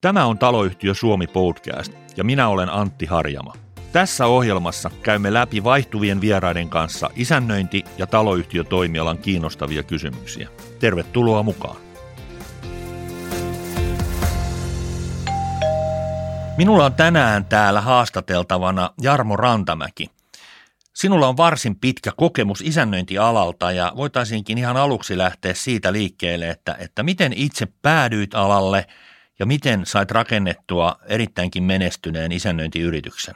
Tämä on Taloyhtiö Suomi podcast ja minä olen Antti Harjama. Tässä ohjelmassa käymme läpi vaihtuvien vieraiden kanssa isännöinti- ja taloyhtiötoimialan kiinnostavia kysymyksiä. Tervetuloa mukaan. Minulla on tänään täällä haastateltavana Jarmo Rantamäki. Sinulla on varsin pitkä kokemus isännöintialalta ja voitaisiinkin ihan aluksi lähteä siitä liikkeelle, että, että miten itse päädyit alalle – ja miten sait rakennettua erittäinkin menestyneen isännöintiyrityksen?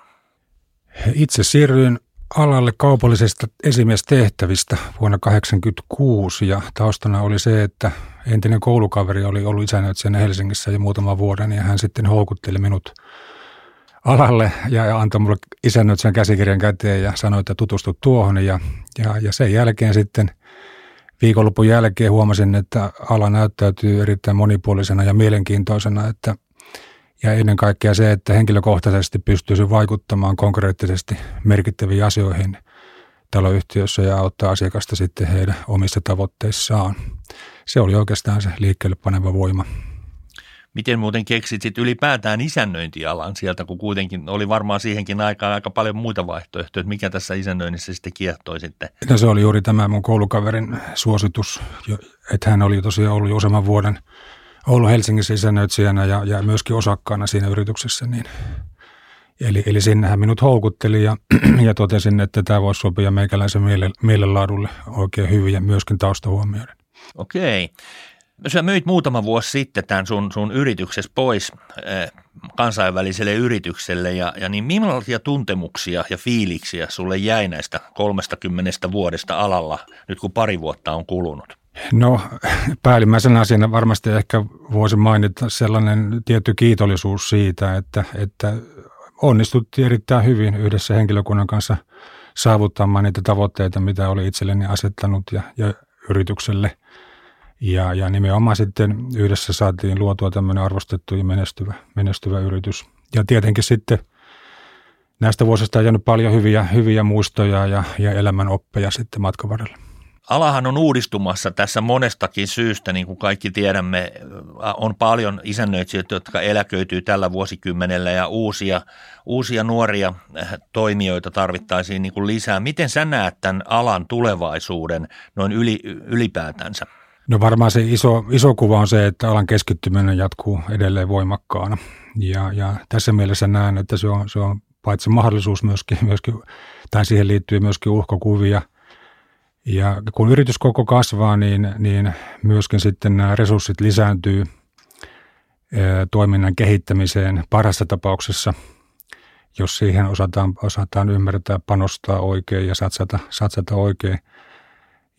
Itse siirryin alalle kaupallisesta esimiestehtävistä vuonna 1986 ja taustana oli se, että entinen koulukaveri oli ollut isännöitsijänä Helsingissä jo muutama vuoden ja hän sitten houkutteli minut alalle ja antoi mulle isännöitsijän käsikirjan käteen ja sanoi, että tutustu tuohon ja, ja, ja sen jälkeen sitten – viikonlopun jälkeen huomasin, että ala näyttäytyy erittäin monipuolisena ja mielenkiintoisena, että ja ennen kaikkea se, että henkilökohtaisesti pystyisi vaikuttamaan konkreettisesti merkittäviin asioihin taloyhtiössä ja auttaa asiakasta sitten heidän omissa tavoitteissaan. Se oli oikeastaan se liikkeelle paneva voima. Miten muuten keksit sit ylipäätään isännöintialan sieltä, kun kuitenkin oli varmaan siihenkin aikaan aika paljon muita vaihtoehtoja, että mikä tässä isännöinnissä sitten kiehtoi sitten? No se oli juuri tämä mun koulukaverin suositus, että hän oli tosiaan ollut jo useamman vuoden ollut Helsingissä isännöitsijänä ja, ja myöskin osakkaana siinä yrityksessä, niin Eli, eli sinne hän minut houkutteli ja, ja totesin, että tämä voisi sopia meikäläisen miele, mielenlaadulle oikein hyvin ja myöskin tausta huomioiden. Okei. Sä myit muutama vuosi sitten tämän sun, sun yrityksessä pois äh, kansainväliselle yritykselle ja, ja niin millaisia tuntemuksia ja fiiliksiä sulle jäi näistä 30 vuodesta alalla nyt kun pari vuotta on kulunut? No päällimmäisenä asiana varmasti ehkä voisin mainita sellainen tietty kiitollisuus siitä, että, että onnistuttiin erittäin hyvin yhdessä henkilökunnan kanssa saavuttamaan niitä tavoitteita, mitä oli itselleni asettanut ja, ja yritykselle – ja, ja nimenomaan sitten yhdessä saatiin luotua tämmöinen arvostettu ja menestyvä, menestyvä yritys. Ja tietenkin sitten näistä vuosista on jäänyt paljon hyviä, hyviä muistoja ja, ja elämän oppeja sitten matkan varrella. Alahan on uudistumassa tässä monestakin syystä, niin kuin kaikki tiedämme. On paljon isännöitsijöitä, jotka eläköityy tällä vuosikymmenellä ja uusia, uusia nuoria äh, toimijoita tarvittaisiin niin kuin lisää. Miten sä näet tämän alan tulevaisuuden noin yli, ylipäätänsä? No varmaan se iso, iso kuva on se, että alan keskittyminen jatkuu edelleen voimakkaana. Ja, ja tässä mielessä näen, että se on, se on paitsi mahdollisuus myöskin, myöskin, tai siihen liittyy myöskin uhkakuvia. Ja kun yritys koko kasvaa, niin, niin myöskin sitten nämä resurssit lisääntyy toiminnan kehittämiseen parhaassa tapauksessa, jos siihen osataan, osataan ymmärtää, panostaa oikein ja satsata, satsata oikein –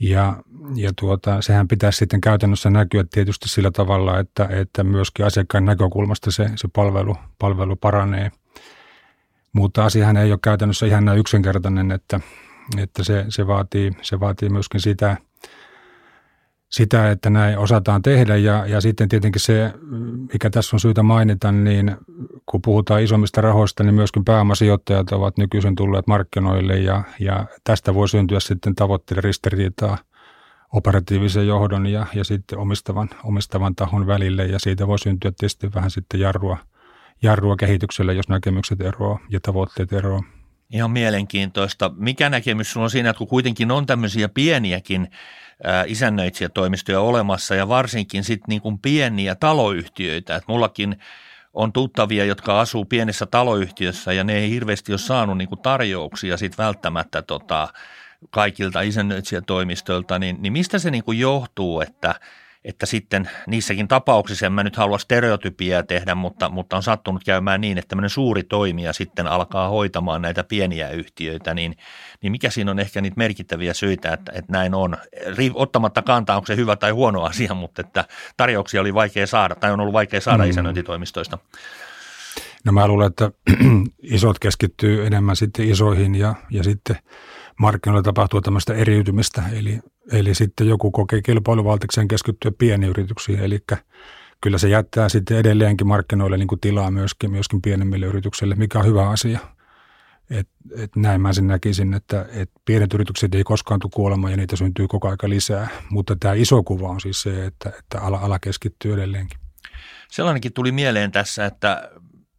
ja, ja tuota, sehän pitäisi sitten käytännössä näkyä tietysti sillä tavalla, että, että myöskin asiakkaan näkökulmasta se, se palvelu, palvelu paranee. Mutta asiahan ei ole käytännössä ihan näin yksinkertainen, että, että se, se, vaatii, se vaatii myöskin sitä – sitä, että näin osataan tehdä ja, ja sitten tietenkin se, mikä tässä on syytä mainita, niin kun puhutaan isommista rahoista, niin myöskin pääomasijoittajat ovat nykyisin tulleet markkinoille ja, ja tästä voi syntyä sitten tavoitteiden ristiriitaa operatiivisen johdon ja, ja sitten omistavan, omistavan tahon välille ja siitä voi syntyä tietysti vähän sitten jarrua, jarrua kehitykselle, jos näkemykset eroavat ja tavoitteet eroavat. Ihan mielenkiintoista. Mikä näkemys sinulla on siinä, että kun kuitenkin on tämmöisiä pieniäkin isännöitsijätoimistoja olemassa ja varsinkin sitten niin kuin pieniä taloyhtiöitä. Et mullakin on tuttavia, jotka asuu pienessä taloyhtiössä ja ne ei hirveästi ole saanut niin kuin tarjouksia sit välttämättä tota, kaikilta isännöitsijätoimistoilta, niin, niin mistä se niin kuin johtuu, että – että sitten niissäkin tapauksissa, en mä nyt halua stereotypiaa tehdä, mutta, mutta on sattunut käymään niin, että tämmöinen suuri toimija sitten alkaa hoitamaan näitä pieniä yhtiöitä, niin, niin mikä siinä on ehkä niitä merkittäviä syitä, että, että näin on. Ottamatta kantaa, onko se hyvä tai huono asia, mutta että tarjouksia oli vaikea saada tai on ollut vaikea saada mm. isännöintitoimistoista. No mä luulen, että isot keskittyy enemmän sitten isoihin ja, ja sitten markkinoilla tapahtuu tämmöistä eriytymistä, eli Eli sitten joku kokee kilpailuvaltikseen keskittyä pieniin yrityksiin, eli kyllä se jättää sitten edelleenkin markkinoille niin kuin tilaa myöskin, myöskin pienemmille yrityksille, mikä on hyvä asia. Et, et näin mä sen näkisin, että et pienet yritykset ei koskaan tule kuolemaan ja niitä syntyy koko aika lisää, mutta tämä iso kuva on siis se, että, että ala, ala keskittyy edelleenkin. sellainenkin tuli mieleen tässä, että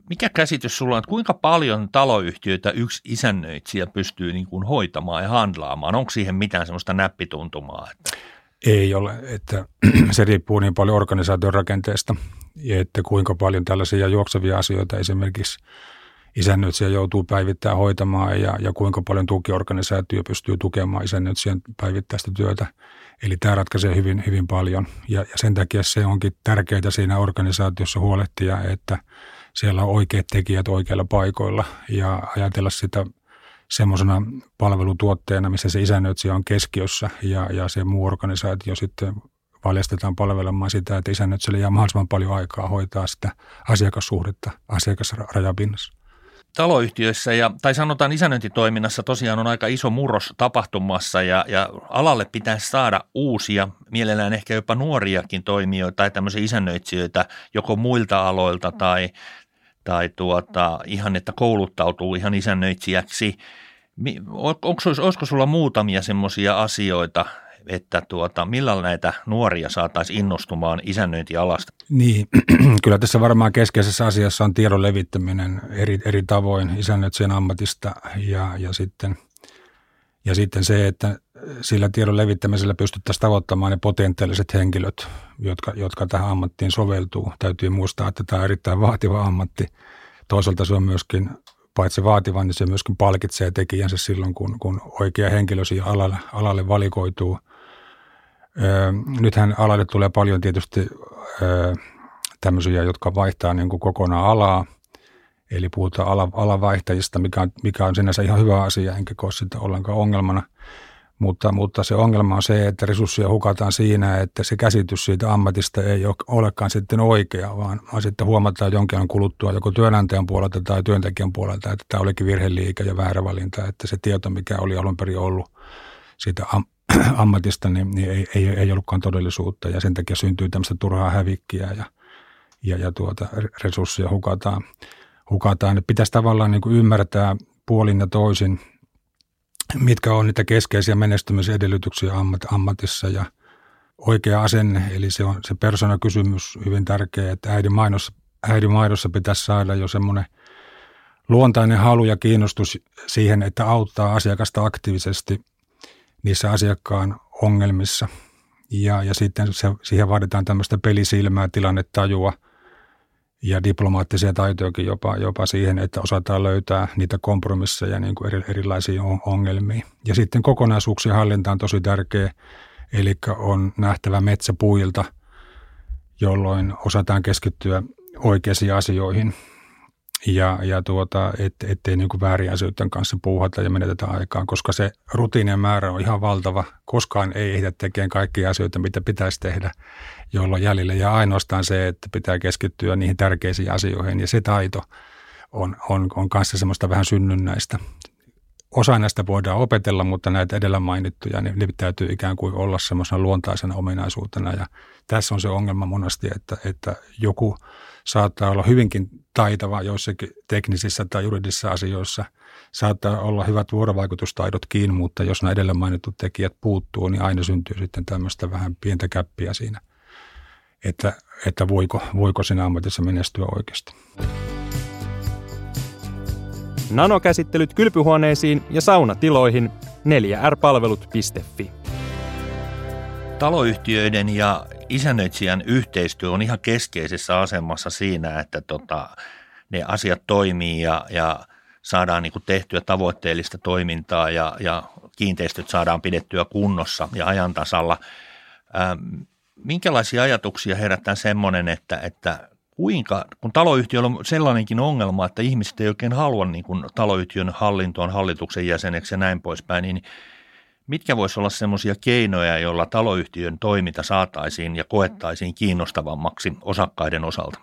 mikä käsitys sulla on, että kuinka paljon taloyhtiöitä yksi isännöitsijä pystyy niin kuin hoitamaan ja handlaamaan? Onko siihen mitään semmoista näppituntumaa? Että? Ei ole, että se riippuu niin paljon organisaation rakenteesta, että kuinka paljon tällaisia juoksevia asioita esimerkiksi isännöitsijä joutuu päivittäin hoitamaan ja, ja kuinka paljon tukiorganisaatio pystyy tukemaan isännöitsijän päivittäistä työtä. Eli tämä ratkaisee hyvin, hyvin paljon ja, ja sen takia se onkin tärkeää siinä organisaatiossa huolehtia, että siellä on oikeat tekijät oikeilla paikoilla. Ja ajatella sitä semmoisena palvelutuotteena, missä se isännöitsijä on keskiössä ja, ja se muu organisaatio sitten valjastetaan palvelemaan sitä, että isännöitsijälle jää mahdollisimman paljon aikaa hoitaa sitä asiakassuhdetta asiakasrajapinnassa. Taloyhtiöissä ja, tai sanotaan isännöintitoiminnassa tosiaan on aika iso murros tapahtumassa ja, ja alalle pitäisi saada uusia, mielellään ehkä jopa nuoriakin toimijoita tai tämmöisiä isännöitsijöitä joko muilta aloilta tai, tai tuota, ihan, että kouluttautuu ihan isännöitsijäksi. Onko, olisiko sulla muutamia semmoisia asioita, että tuota, millä näitä nuoria saataisiin innostumaan isännöintialasta? Niin, kyllä tässä varmaan keskeisessä asiassa on tiedon levittäminen eri, eri tavoin isännöitsijän ammatista ja, ja, sitten, ja sitten se, että sillä tiedon levittämisellä pystyttäisiin tavoittamaan ne potentiaaliset henkilöt, jotka, jotka tähän ammattiin soveltuu. Täytyy muistaa, että tämä on erittäin vaativa ammatti. Toisaalta se on myöskin paitsi vaativa, niin se myöskin palkitsee tekijänsä silloin, kun, kun oikea henkilö siihen alalle, alalle valikoituu – Nythän alalle tulee paljon tietysti tämmöisiä, jotka vaihtaa niin kuin kokonaan alaa, eli puhutaan ala, alavaihtajista, mikä on, mikä on sinänsä ihan hyvä asia, enkä koe sitä ollenkaan ongelmana. Mutta, mutta se ongelma on se, että resursseja hukataan siinä, että se käsitys siitä ammatista ei olekaan sitten oikea, vaan, sitten huomataan jonkin ajan kuluttua joko työnantajan puolelta tai työntekijän puolelta, että tämä olikin virheliike ja väärä valinta, että se tieto, mikä oli alun perin ollut siitä ammatista, niin, niin ei, ei, ei ollutkaan todellisuutta ja sen takia syntyy tämmöistä turhaa hävikkiä ja, ja, ja tuota, resursseja hukataan. hukataan. Pitäisi tavallaan niin kuin ymmärtää puolin ja toisin, mitkä on niitä keskeisiä menestymisedellytyksiä ammat, ammatissa ja oikea asenne, eli se on se persoonakysymys hyvin tärkeä, että äidin, mainos, äidin maidossa pitäisi saada jo semmoinen luontainen halu ja kiinnostus siihen, että auttaa asiakasta aktiivisesti – niissä asiakkaan ongelmissa. Ja, ja sitten se, siihen vaaditaan tämmöistä pelisilmää, tilannetajua ja diplomaattisia taitojakin jopa, jopa siihen, että osataan löytää niitä kompromisseja niin kuin eri, erilaisiin ongelmiin. Ja sitten kokonaisuuksien hallinta on tosi tärkeä, eli on nähtävä metsäpuilta, jolloin osataan keskittyä oikeisiin asioihin – ja, ja tuota, et, ettei niin väärin asioiden kanssa puuhata ja menetetä aikaa, koska se rutiinien määrä on ihan valtava. Koskaan ei ehditä tekemään kaikkia asioita, mitä pitäisi tehdä, jolloin jäljelle ja ainoastaan se, että pitää keskittyä niihin tärkeisiin asioihin ja se taito on, on, on kanssa semmoista vähän synnynnäistä. Osa näistä voidaan opetella, mutta näitä edellä mainittuja, niin ne täytyy ikään kuin olla semmoisena luontaisena ominaisuutena. Ja tässä on se ongelma monesti, että, että joku saattaa olla hyvinkin taitava joissakin teknisissä tai juridisissa asioissa. Saattaa olla hyvät vuorovaikutustaidotkin, mutta jos nämä edellä mainitut tekijät puuttuu, niin aina syntyy sitten tämmöistä vähän pientä käppiä siinä, että, että voiko, voiko siinä ammatissa menestyä oikeasti. Nanokäsittelyt kylpyhuoneisiin ja saunatiloihin 4rpalvelut.fi. Taloyhtiöiden ja isännöitsijän yhteistyö on ihan keskeisessä asemassa siinä, että tota, ne asiat toimii ja, ja saadaan niin kuin tehtyä tavoitteellista toimintaa ja, ja kiinteistöt saadaan pidettyä kunnossa ja ajan tasalla. Ähm, minkälaisia ajatuksia herättää semmoinen, että, että kuinka, kun taloyhtiöllä on sellainenkin ongelma, että ihmiset ei oikein halua niin kuin taloyhtiön hallintoon hallituksen jäseneksi ja näin poispäin, niin Mitkä voisi olla semmoisia keinoja, joilla taloyhtiön toiminta saataisiin ja koettaisiin kiinnostavammaksi osakkaiden osalta?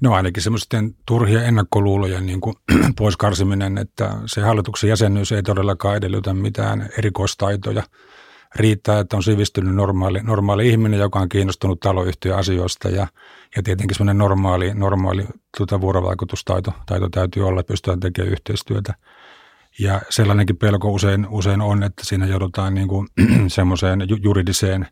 No ainakin semmoisten turhia ennakkoluulojen niin kuin poiskarsiminen, että se hallituksen jäsenyys ei todellakaan edellytä mitään erikoistaitoja. Riittää, että on sivistynyt normaali, normaali ihminen, joka on kiinnostunut taloyhtiöasioista ja, ja tietenkin semmoinen normaali, normaali tuota, vuorovaikutustaito taito täytyy olla, pystytään tekemään yhteistyötä – ja sellainenkin pelko usein, usein on, että siinä joudutaan niin kuin semmoiseen juridiseen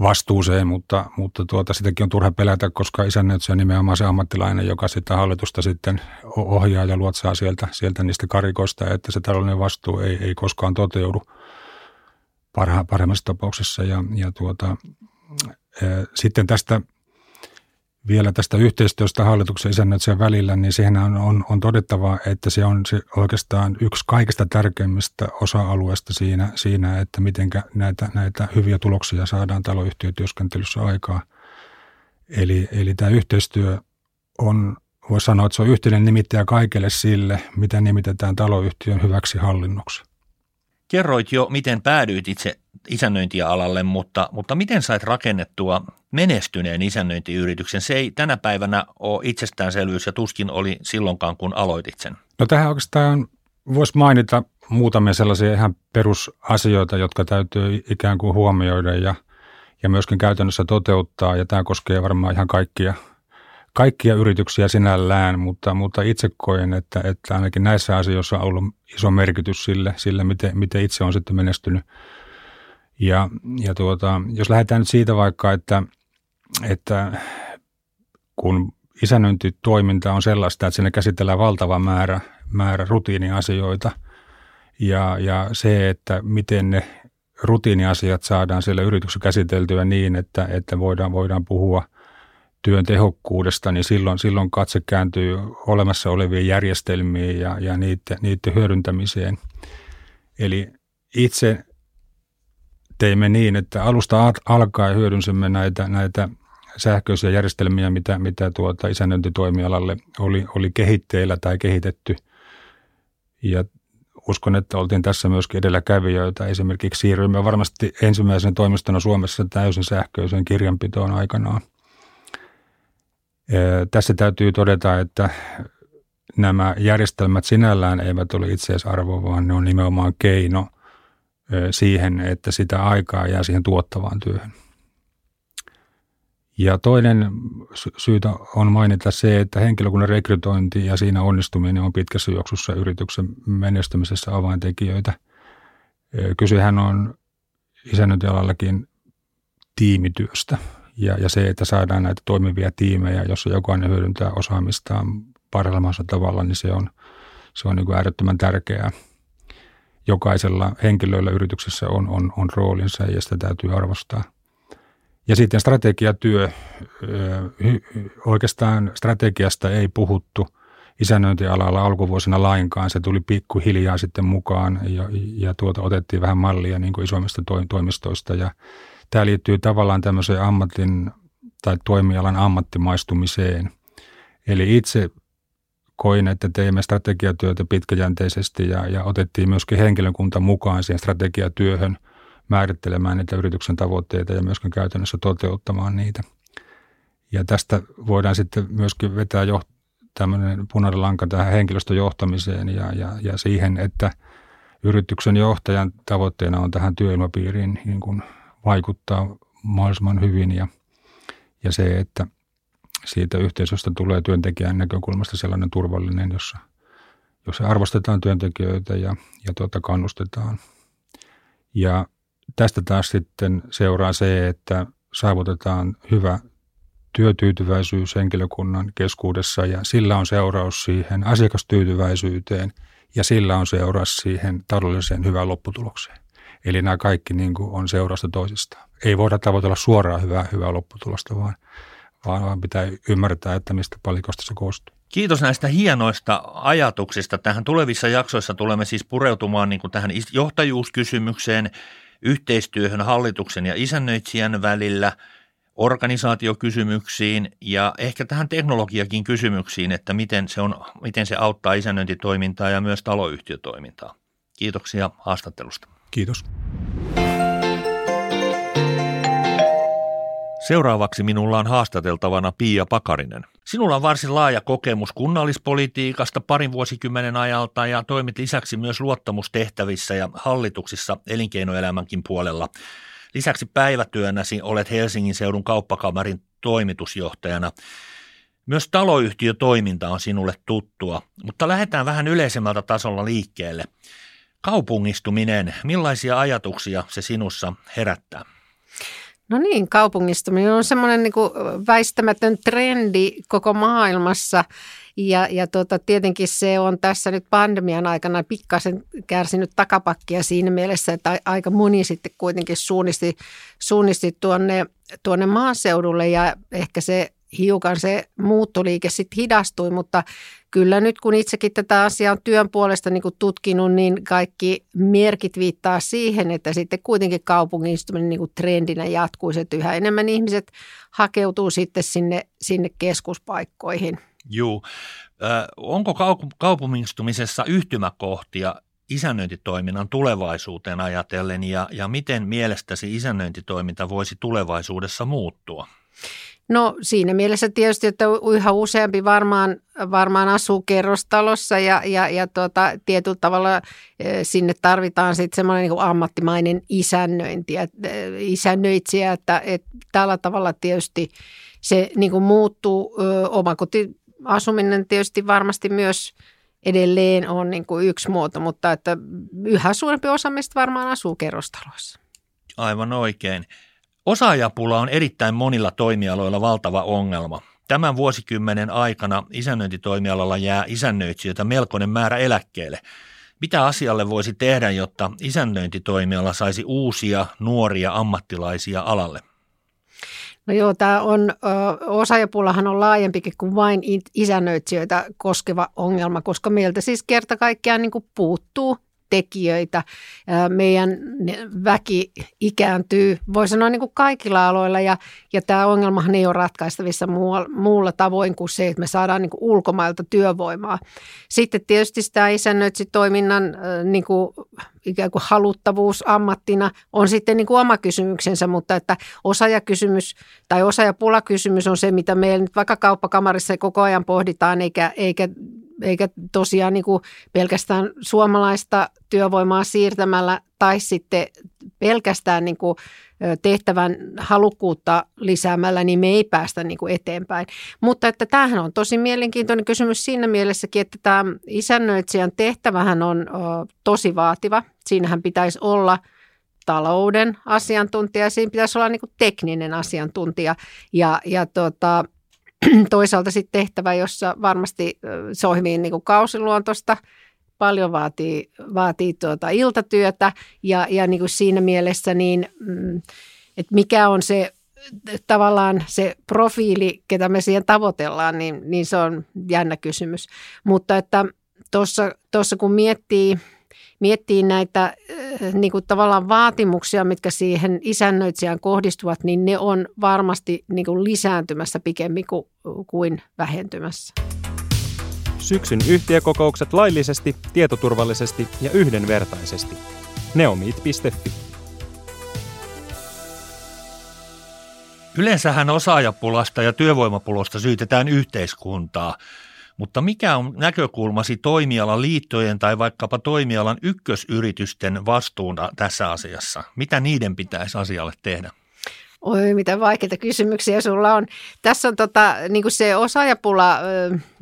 vastuuseen, mutta, mutta tuota, sitäkin on turha pelätä, koska isännöitsijä on nimenomaan se ammattilainen, joka sitä hallitusta sitten ohjaa ja luotsaa sieltä, sieltä niistä karikoista, että se tällainen vastuu ei, ei koskaan toteudu parha, parhaimmassa tapauksessa. Ja, ja tuota, sitten tästä vielä tästä yhteistyöstä hallituksen isännöitsijän välillä, niin siihen on, on, on todettava, että se on se oikeastaan yksi kaikista tärkeimmistä osa-alueista siinä, siinä että miten näitä, näitä hyviä tuloksia saadaan taloyhtiötyöskentelyssä aikaa. Eli, eli tämä yhteistyö on, voisi sanoa, että se on yhteinen nimittäjä kaikelle sille, mitä nimitetään taloyhtiön hyväksi hallinnoksi. Kerroit jo, miten päädyit itse isännöintialalle, mutta, mutta miten sait rakennettua menestyneen isännöintiyrityksen? Se ei tänä päivänä ole itsestäänselvyys ja tuskin oli silloinkaan, kun aloitit sen. No tähän oikeastaan voisi mainita muutamia sellaisia ihan perusasioita, jotka täytyy ikään kuin huomioida ja, ja myöskin käytännössä toteuttaa. Ja tämä koskee varmaan ihan kaikkia, kaikkia yrityksiä sinällään, mutta, mutta itse koen, että, että ainakin näissä asioissa on ollut iso merkitys sille, sille miten, miten itse on sitten menestynyt. Ja, ja tuota, jos lähdetään nyt siitä vaikka, että, että kun isännöintitoiminta on sellaista, että sinne käsitellään valtava määrä, määrä rutiiniasioita ja, ja se, että miten ne rutiiniasiat saadaan siellä yrityksessä käsiteltyä niin, että, että voidaan, voidaan puhua työn tehokkuudesta, niin silloin, silloin katse kääntyy olemassa oleviin järjestelmiin ja, ja niiden, niiden hyödyntämiseen. Eli itse teimme niin, että alusta alkaen hyödynsimme näitä, näitä sähköisiä järjestelmiä, mitä, mitä tuota isännöintitoimialalle oli, oli kehitteillä tai kehitetty. Ja uskon, että oltiin tässä myöskin edelläkävijöitä. Esimerkiksi siirryimme varmasti ensimmäisen toimistona Suomessa täysin sähköiseen kirjanpitoon aikanaan. Tässä täytyy todeta, että nämä järjestelmät sinällään eivät ole itseisarvo, vaan ne on nimenomaan keino – siihen, että sitä aikaa jää siihen tuottavaan työhön. Ja toinen syytä on mainita se, että henkilökunnan rekrytointi ja siinä onnistuminen on pitkässä juoksussa yrityksen menestymisessä avaintekijöitä. Kysehän on isännöintialallakin tiimityöstä ja, ja se, että saadaan näitä toimivia tiimejä, jossa jokainen hyödyntää osaamistaan parhaimmassa tavalla, niin se on, se on niin kuin äärettömän tärkeää jokaisella henkilöllä yrityksessä on, on, on roolinsa ja sitä täytyy arvostaa. Ja sitten strategiatyö. Oikeastaan strategiasta ei puhuttu isännöintialalla alkuvuosina lainkaan. Se tuli pikkuhiljaa sitten mukaan ja, ja tuota otettiin vähän mallia niin kuin isommista toimistoista. Ja tämä liittyy tavallaan tämmöiseen ammatin tai toimialan ammattimaistumiseen. Eli itse koin, että teimme strategiatyötä pitkäjänteisesti ja, ja otettiin myöskin henkilökunta mukaan siihen strategiatyöhön määrittelemään niitä yrityksen tavoitteita ja myöskin käytännössä toteuttamaan niitä. Ja tästä voidaan sitten myöskin vetää jo tämmöinen punainen lanka tähän henkilöstöjohtamiseen ja, ja, ja siihen, että yrityksen johtajan tavoitteena on tähän työilmapiiriin niin kuin vaikuttaa mahdollisimman hyvin ja, ja se, että – siitä yhteisöstä tulee työntekijän näkökulmasta sellainen turvallinen, jossa, jossa arvostetaan työntekijöitä ja, ja tuota, kannustetaan. Ja tästä taas sitten seuraa se, että saavutetaan hyvä työtyytyväisyys henkilökunnan keskuudessa ja sillä on seuraus siihen asiakastyytyväisyyteen ja sillä on seuraus siihen taloudelliseen hyvään lopputulokseen. Eli nämä kaikki niin kuin on seurausta toisistaan. Ei voida tavoitella suoraan hyvää, hyvää lopputulosta, vaan vaan pitää ymmärtää, että mistä palikosta se koostuu. Kiitos näistä hienoista ajatuksista. Tähän tulevissa jaksoissa tulemme siis pureutumaan niin kuin tähän johtajuuskysymykseen, yhteistyöhön hallituksen ja isännöitsijän välillä, organisaatiokysymyksiin ja ehkä tähän teknologiakin kysymyksiin, että miten se, on, miten se auttaa isännöintitoimintaa ja myös taloyhtiötoimintaa. Kiitoksia haastattelusta. Kiitos. Seuraavaksi minulla on haastateltavana Pia Pakarinen. Sinulla on varsin laaja kokemus kunnallispolitiikasta parin vuosikymmenen ajalta ja toimit lisäksi myös luottamustehtävissä ja hallituksissa elinkeinoelämänkin puolella. Lisäksi päivätyönäsi olet Helsingin seudun kauppakamarin toimitusjohtajana. Myös taloyhtiötoiminta on sinulle tuttua, mutta lähdetään vähän yleisemmältä tasolla liikkeelle. Kaupungistuminen, millaisia ajatuksia se sinussa herättää? No niin, kaupungistuminen on semmoinen niin väistämätön trendi koko maailmassa ja, ja tota, tietenkin se on tässä nyt pandemian aikana pikkasen kärsinyt takapakkia siinä mielessä, että aika moni sitten kuitenkin suunnisti, suunnisti tuonne, tuonne maaseudulle ja ehkä se hiukan se muuttoliike sitten hidastui, mutta kyllä nyt kun itsekin tätä asiaa on työn puolesta niin kuin tutkinut, niin kaikki merkit viittaa siihen, että sitten kuitenkin kaupungistuminen niin kuin trendinä jatkuisi, että yhä enemmän ihmiset hakeutuu sitten sinne, sinne keskuspaikkoihin. Joo. onko kaupungistumisessa yhtymäkohtia isännöintitoiminnan tulevaisuuteen ajatellen ja, ja miten mielestäsi isännöintitoiminta voisi tulevaisuudessa muuttua? No siinä mielessä tietysti, että yhä useampi varmaan, varmaan asuu kerrostalossa ja, ja, ja tuota, tietyllä tavalla sinne tarvitaan sitten semmoinen niin ammattimainen isännöinti, et, isännöitsijä, että, että tällä tavalla tietysti se niin kuin muuttuu. Omakotiasuminen tietysti varmasti myös edelleen on niin kuin yksi muoto, mutta että yhä suurempi osa meistä varmaan asuu kerrostaloissa. Aivan oikein. Osaajapula on erittäin monilla toimialoilla valtava ongelma. Tämän vuosikymmenen aikana isännöintitoimialalla jää isännöitsijöitä melkoinen määrä eläkkeelle. Mitä asialle voisi tehdä, jotta isännöintitoimiala saisi uusia nuoria ammattilaisia alalle? No joo, tämä on, osaajapulahan on laajempikin kuin vain isännöitsijöitä koskeva ongelma, koska meiltä siis kerta kaikkiaan niin kuin puuttuu tekijöitä. Meidän väki ikääntyy, voi sanoa niin kuin kaikilla aloilla ja, ja tämä ongelmahan ei ole ratkaistavissa muulla, muulla tavoin kuin se, että me saadaan niin kuin ulkomailta työvoimaa. Sitten tietysti sitä isännöitsitoiminnan niin kuin ikään kuin haluttavuus ammattina on sitten niin kuin oma kysymyksensä, mutta että osaajakysymys tai osaajapulakysymys on se, mitä meillä nyt vaikka kauppakamarissa koko ajan pohditaan, eikä, eikä eikä tosiaan niin kuin pelkästään suomalaista työvoimaa siirtämällä tai sitten pelkästään niin kuin tehtävän halukkuutta lisäämällä, niin me ei päästä niin kuin eteenpäin. Mutta että tämähän on tosi mielenkiintoinen kysymys siinä mielessäkin, että tämä isännöitsijän tehtävähän on tosi vaativa. Siinähän pitäisi olla talouden asiantuntija, siinä pitäisi olla niin tekninen asiantuntija ja, ja tota, toisaalta sitten tehtävä, jossa varmasti se on hyvin niin kuin kausiluontoista, paljon vaatii, vaatii tuota iltatyötä ja, ja niin kuin siinä mielessä niin, mm, että mikä on se tavallaan se profiili, ketä me siihen tavoitellaan, niin, niin se on jännä kysymys. Mutta että tuossa kun miettii – miettii näitä äh, niin kuin tavallaan vaatimuksia, mitkä siihen isännöitsijään kohdistuvat, niin ne on varmasti niin kuin lisääntymässä pikemmin kuin, kuin vähentymässä. Syksyn yhtiökokoukset laillisesti, tietoturvallisesti ja yhdenvertaisesti. neomit.fi Yleensähän osaajapulasta ja työvoimapulasta syytetään yhteiskuntaa – mutta mikä on näkökulmasi toimialan liittojen tai vaikkapa toimialan ykkösyritysten vastuuna tässä asiassa? Mitä niiden pitäisi asialle tehdä? Oi, mitä vaikeita kysymyksiä sulla on. Tässä on tota, niin kuin se osaajapula,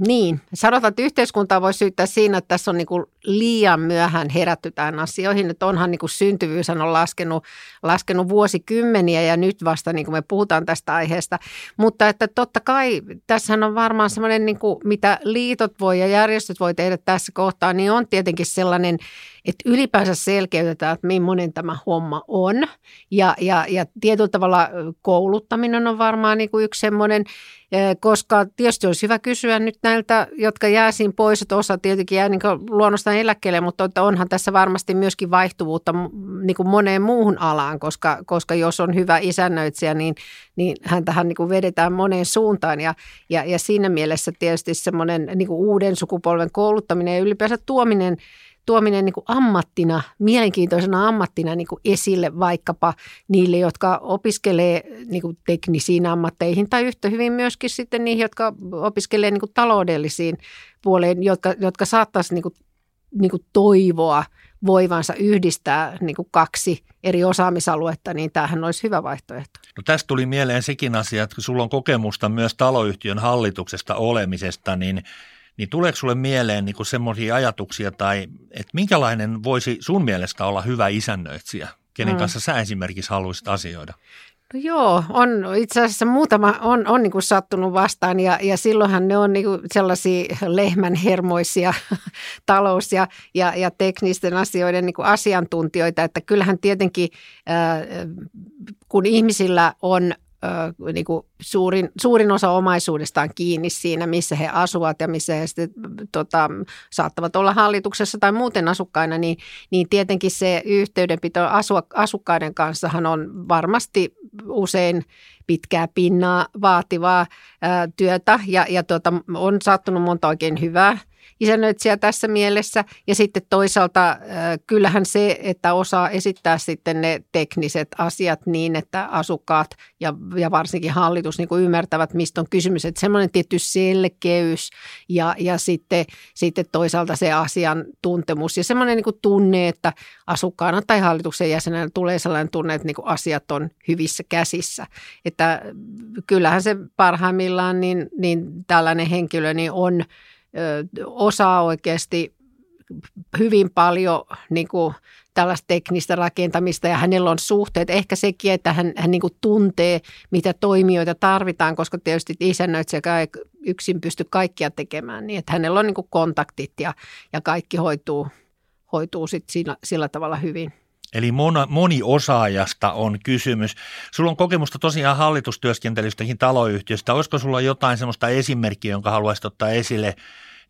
niin, sanotaan, että yhteiskuntaa voi syyttää siinä, että tässä on niin kuin liian myöhään herätty tähän asioihin. Että onhan niin kuin syntyvyys on laskenut, laskenut vuosikymmeniä ja nyt vasta niin kuin me puhutaan tästä aiheesta. Mutta että totta kai tässä on varmaan semmoinen, niin kuin, mitä liitot voi ja järjestöt voi tehdä tässä kohtaa, niin on tietenkin sellainen – että ylipäänsä selkeytetään, että millainen tämä homma on. Ja, ja, ja tietyllä tavalla kouluttaminen on varmaan niin kuin yksi semmoinen, koska tietysti olisi hyvä kysyä nyt näiltä, jotka jää siinä pois, että osa tietenkin jää niin luonnostaan eläkkeelle, mutta onhan tässä varmasti myöskin vaihtuvuutta niin kuin moneen muuhun alaan, koska, koska jos on hyvä isännöitsijä, niin, niin häntähän niin kuin vedetään moneen suuntaan ja, ja, ja siinä mielessä tietysti semmoinen niin kuin uuden sukupolven kouluttaminen ja ylipäänsä tuominen – tuominen niin kuin ammattina, mielenkiintoisena ammattina niin kuin esille vaikkapa niille, jotka opiskelee niin kuin teknisiin ammatteihin tai yhtä hyvin myöskin sitten niihin, jotka opiskelee niin kuin taloudellisiin puoleen, jotka, jotka saattaisi niin kuin, niin kuin toivoa voivansa yhdistää niin kuin kaksi eri osaamisaluetta, niin tämähän olisi hyvä vaihtoehto. No tästä tuli mieleen sekin asia, että kun sulla on kokemusta myös taloyhtiön hallituksesta olemisesta, niin niin tuleeko sulle mieleen niin semmoisia ajatuksia tai että minkälainen voisi sun mielestä olla hyvä isännöitsijä, kenen mm. kanssa sä esimerkiksi haluaisit asioida? No joo, on itse asiassa muutama on, on niin kuin sattunut vastaan ja, ja silloinhan ne on niin kuin sellaisia lehmänhermoisia talous- ja, ja, ja teknisten asioiden niin kuin asiantuntijoita, että kyllähän tietenkin äh, kun ihmisillä on niin kuin suurin, suurin osa omaisuudestaan kiinni siinä, missä he asuvat ja missä he sitten, tota, saattavat olla hallituksessa tai muuten asukkaina, niin, niin tietenkin se yhteydenpito asukkaiden kanssahan on varmasti usein pitkää pinnaa vaativaa ää, työtä ja, ja tota, on saattunut monta oikein hyvää isännöitsijä tässä mielessä. Ja sitten toisaalta kyllähän se, että osaa esittää sitten ne tekniset asiat niin, että asukkaat ja, ja varsinkin hallitus niin kuin ymmärtävät, mistä on kysymys. Että semmoinen tietty selkeys ja, ja sitten, sitten toisaalta se asian tuntemus ja semmoinen niin kuin tunne, että asukkaana tai hallituksen jäsenenä tulee sellainen tunne, että niin kuin asiat on hyvissä käsissä. Että kyllähän se parhaimmillaan niin, niin tällainen henkilö niin on – osaa oikeasti hyvin paljon niin kuin tällaista teknistä rakentamista ja hänellä on suhteet. Ehkä sekin, että hän, hän niin kuin tuntee, mitä toimijoita tarvitaan, koska tietysti isännöitsijä ei yksin pysty kaikkia tekemään, niin että hänellä on niin kuin kontaktit ja, ja kaikki hoituu, hoituu sit sillä, sillä tavalla hyvin. Eli moni, moni osaajasta on kysymys. Sulla on kokemusta tosiaan hallitustyöskentelystäkin taloyhtiöstä. Olisiko sulla jotain sellaista esimerkkiä, jonka haluaisit ottaa esille –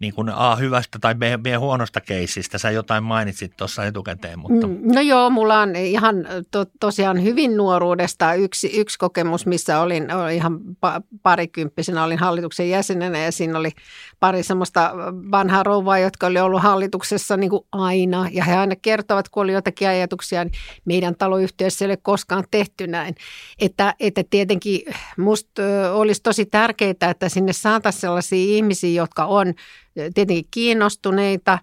niin kuin A hyvästä tai B, B huonosta keissistä. Sä jotain mainitsit tuossa etukäteen. Mutta. Mm, no joo, mulla on ihan to, tosiaan hyvin nuoruudesta yksi, yksi kokemus, missä olin, olin ihan parikymppisenä, olin hallituksen jäsenenä ja siinä oli pari semmoista vanhaa rouvaa, jotka oli ollut hallituksessa niin kuin aina. Ja he aina kertovat, kun oli jotakin ajatuksia, niin meidän taloyhtiössä ei ole koskaan tehty näin. Että, että tietenkin musta olisi tosi tärkeää, että sinne saataisiin sellaisia ihmisiä, jotka on tietenkin kiinnostuneita.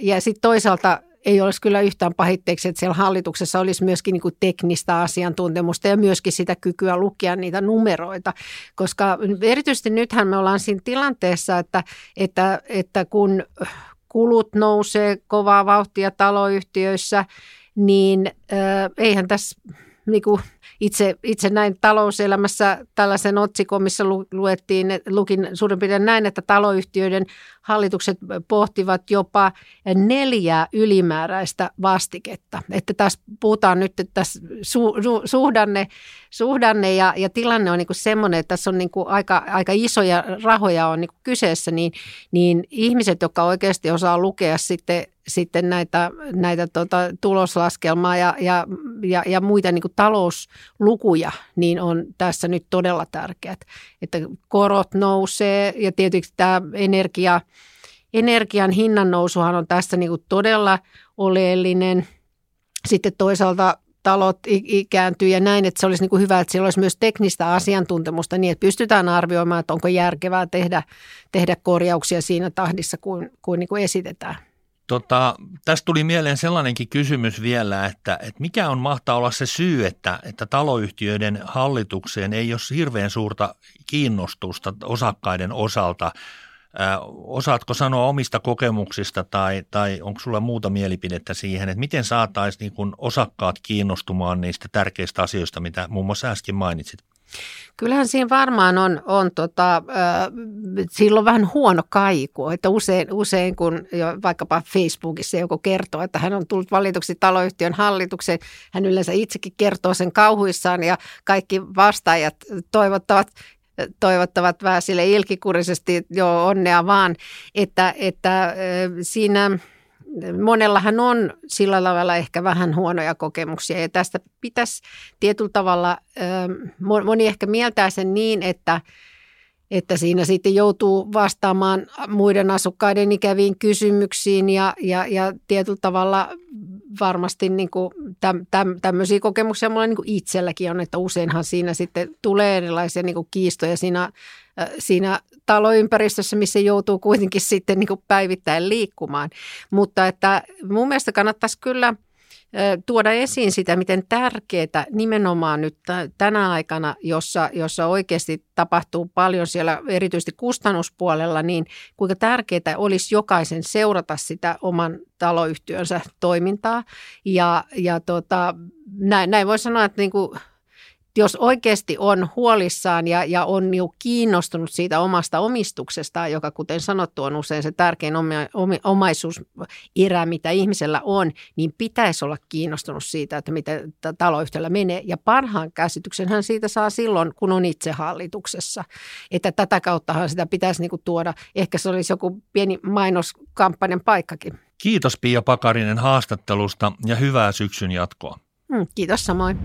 Ja sitten toisaalta ei olisi kyllä yhtään pahitteeksi, että siellä hallituksessa olisi myöskin niin teknistä asiantuntemusta ja myöskin sitä kykyä lukea niitä numeroita, koska erityisesti nythän me ollaan siinä tilanteessa, että, että, että kun kulut nousee kovaa vauhtia taloyhtiöissä, niin eihän tässä niin kuin itse, itse näin talouselämässä tällaisen otsikon, missä luettiin, lukin suurin piirtein näin, että taloyhtiöiden hallitukset pohtivat jopa neljää ylimääräistä vastiketta. Että tässä puhutaan nyt, että tässä su, su, suhdanne, suhdanne ja, ja tilanne on niin semmoinen, että tässä on niin aika, aika isoja rahoja on niin kyseessä, niin, niin ihmiset, jotka oikeasti osaa lukea sitten sitten näitä, näitä tota, tuloslaskelmaa ja, ja, ja, ja muita niin kuin talouslukuja, niin on tässä nyt todella tärkeät. Että korot nousee ja tietysti tämä energia, energian hinnan nousuhan on tässä niin kuin todella oleellinen. Sitten toisaalta talot ikääntyy ja näin, että se olisi niin kuin hyvä, että siellä olisi myös teknistä asiantuntemusta niin, että pystytään arvioimaan, että onko järkevää tehdä, tehdä korjauksia siinä tahdissa kuin, kuin, niin kuin esitetään. Tota, tästä tuli mieleen sellainenkin kysymys vielä, että, että mikä on mahtaa olla se syy, että, että taloyhtiöiden hallitukseen ei ole hirveän suurta kiinnostusta osakkaiden osalta. Ää, osaatko sanoa omista kokemuksista tai, tai onko sulla muuta mielipidettä siihen, että miten saataisiin niin osakkaat kiinnostumaan niistä tärkeistä asioista, mitä muun muassa äsken mainitsit? Kyllähän siinä varmaan on, on tota, äh, silloin vähän huono kaiku, että usein, usein kun jo vaikkapa Facebookissa joku kertoo, että hän on tullut valituksi taloyhtiön hallitukseen, hän yleensä itsekin kertoo sen kauhuissaan ja kaikki vastaajat toivottavat toivottavat vähän sille ilkikurisesti jo onnea vaan, että, että siinä – monellahan on sillä tavalla ehkä vähän huonoja kokemuksia ja tästä pitäisi tietyllä tavalla, moni ehkä mieltää sen niin, että, että siinä sitten joutuu vastaamaan muiden asukkaiden ikäviin kysymyksiin ja, ja, ja tietyllä tavalla varmasti niin kuin täm, täm, tämmöisiä kokemuksia mulla niin kuin itselläkin on, että useinhan siinä sitten tulee erilaisia niin kuin kiistoja siinä, siinä taloympäristössä, missä joutuu kuitenkin sitten niin kuin päivittäin liikkumaan. Mutta että mun mielestä kannattaisi kyllä tuoda esiin sitä, miten tärkeää nimenomaan nyt tänä aikana, jossa, jossa oikeasti tapahtuu paljon siellä erityisesti kustannuspuolella, niin kuinka tärkeää olisi jokaisen seurata sitä oman taloyhtiönsä toimintaa. Ja, ja tota, näin, näin voi sanoa, että niin kuin jos oikeasti on huolissaan ja, ja on jo kiinnostunut siitä omasta omistuksestaan, joka kuten sanottu on usein se tärkein omaisuuserä, mitä ihmisellä on, niin pitäisi olla kiinnostunut siitä, että miten taloyhtiöllä menee. Ja parhaan käsityksen hän siitä saa silloin, kun on itse hallituksessa. Että tätä kauttahan sitä pitäisi niin kuin tuoda. Ehkä se olisi joku pieni mainoskampanjan paikkakin. Kiitos Pia Pakarinen haastattelusta ja hyvää syksyn jatkoa. Mm, kiitos samoin.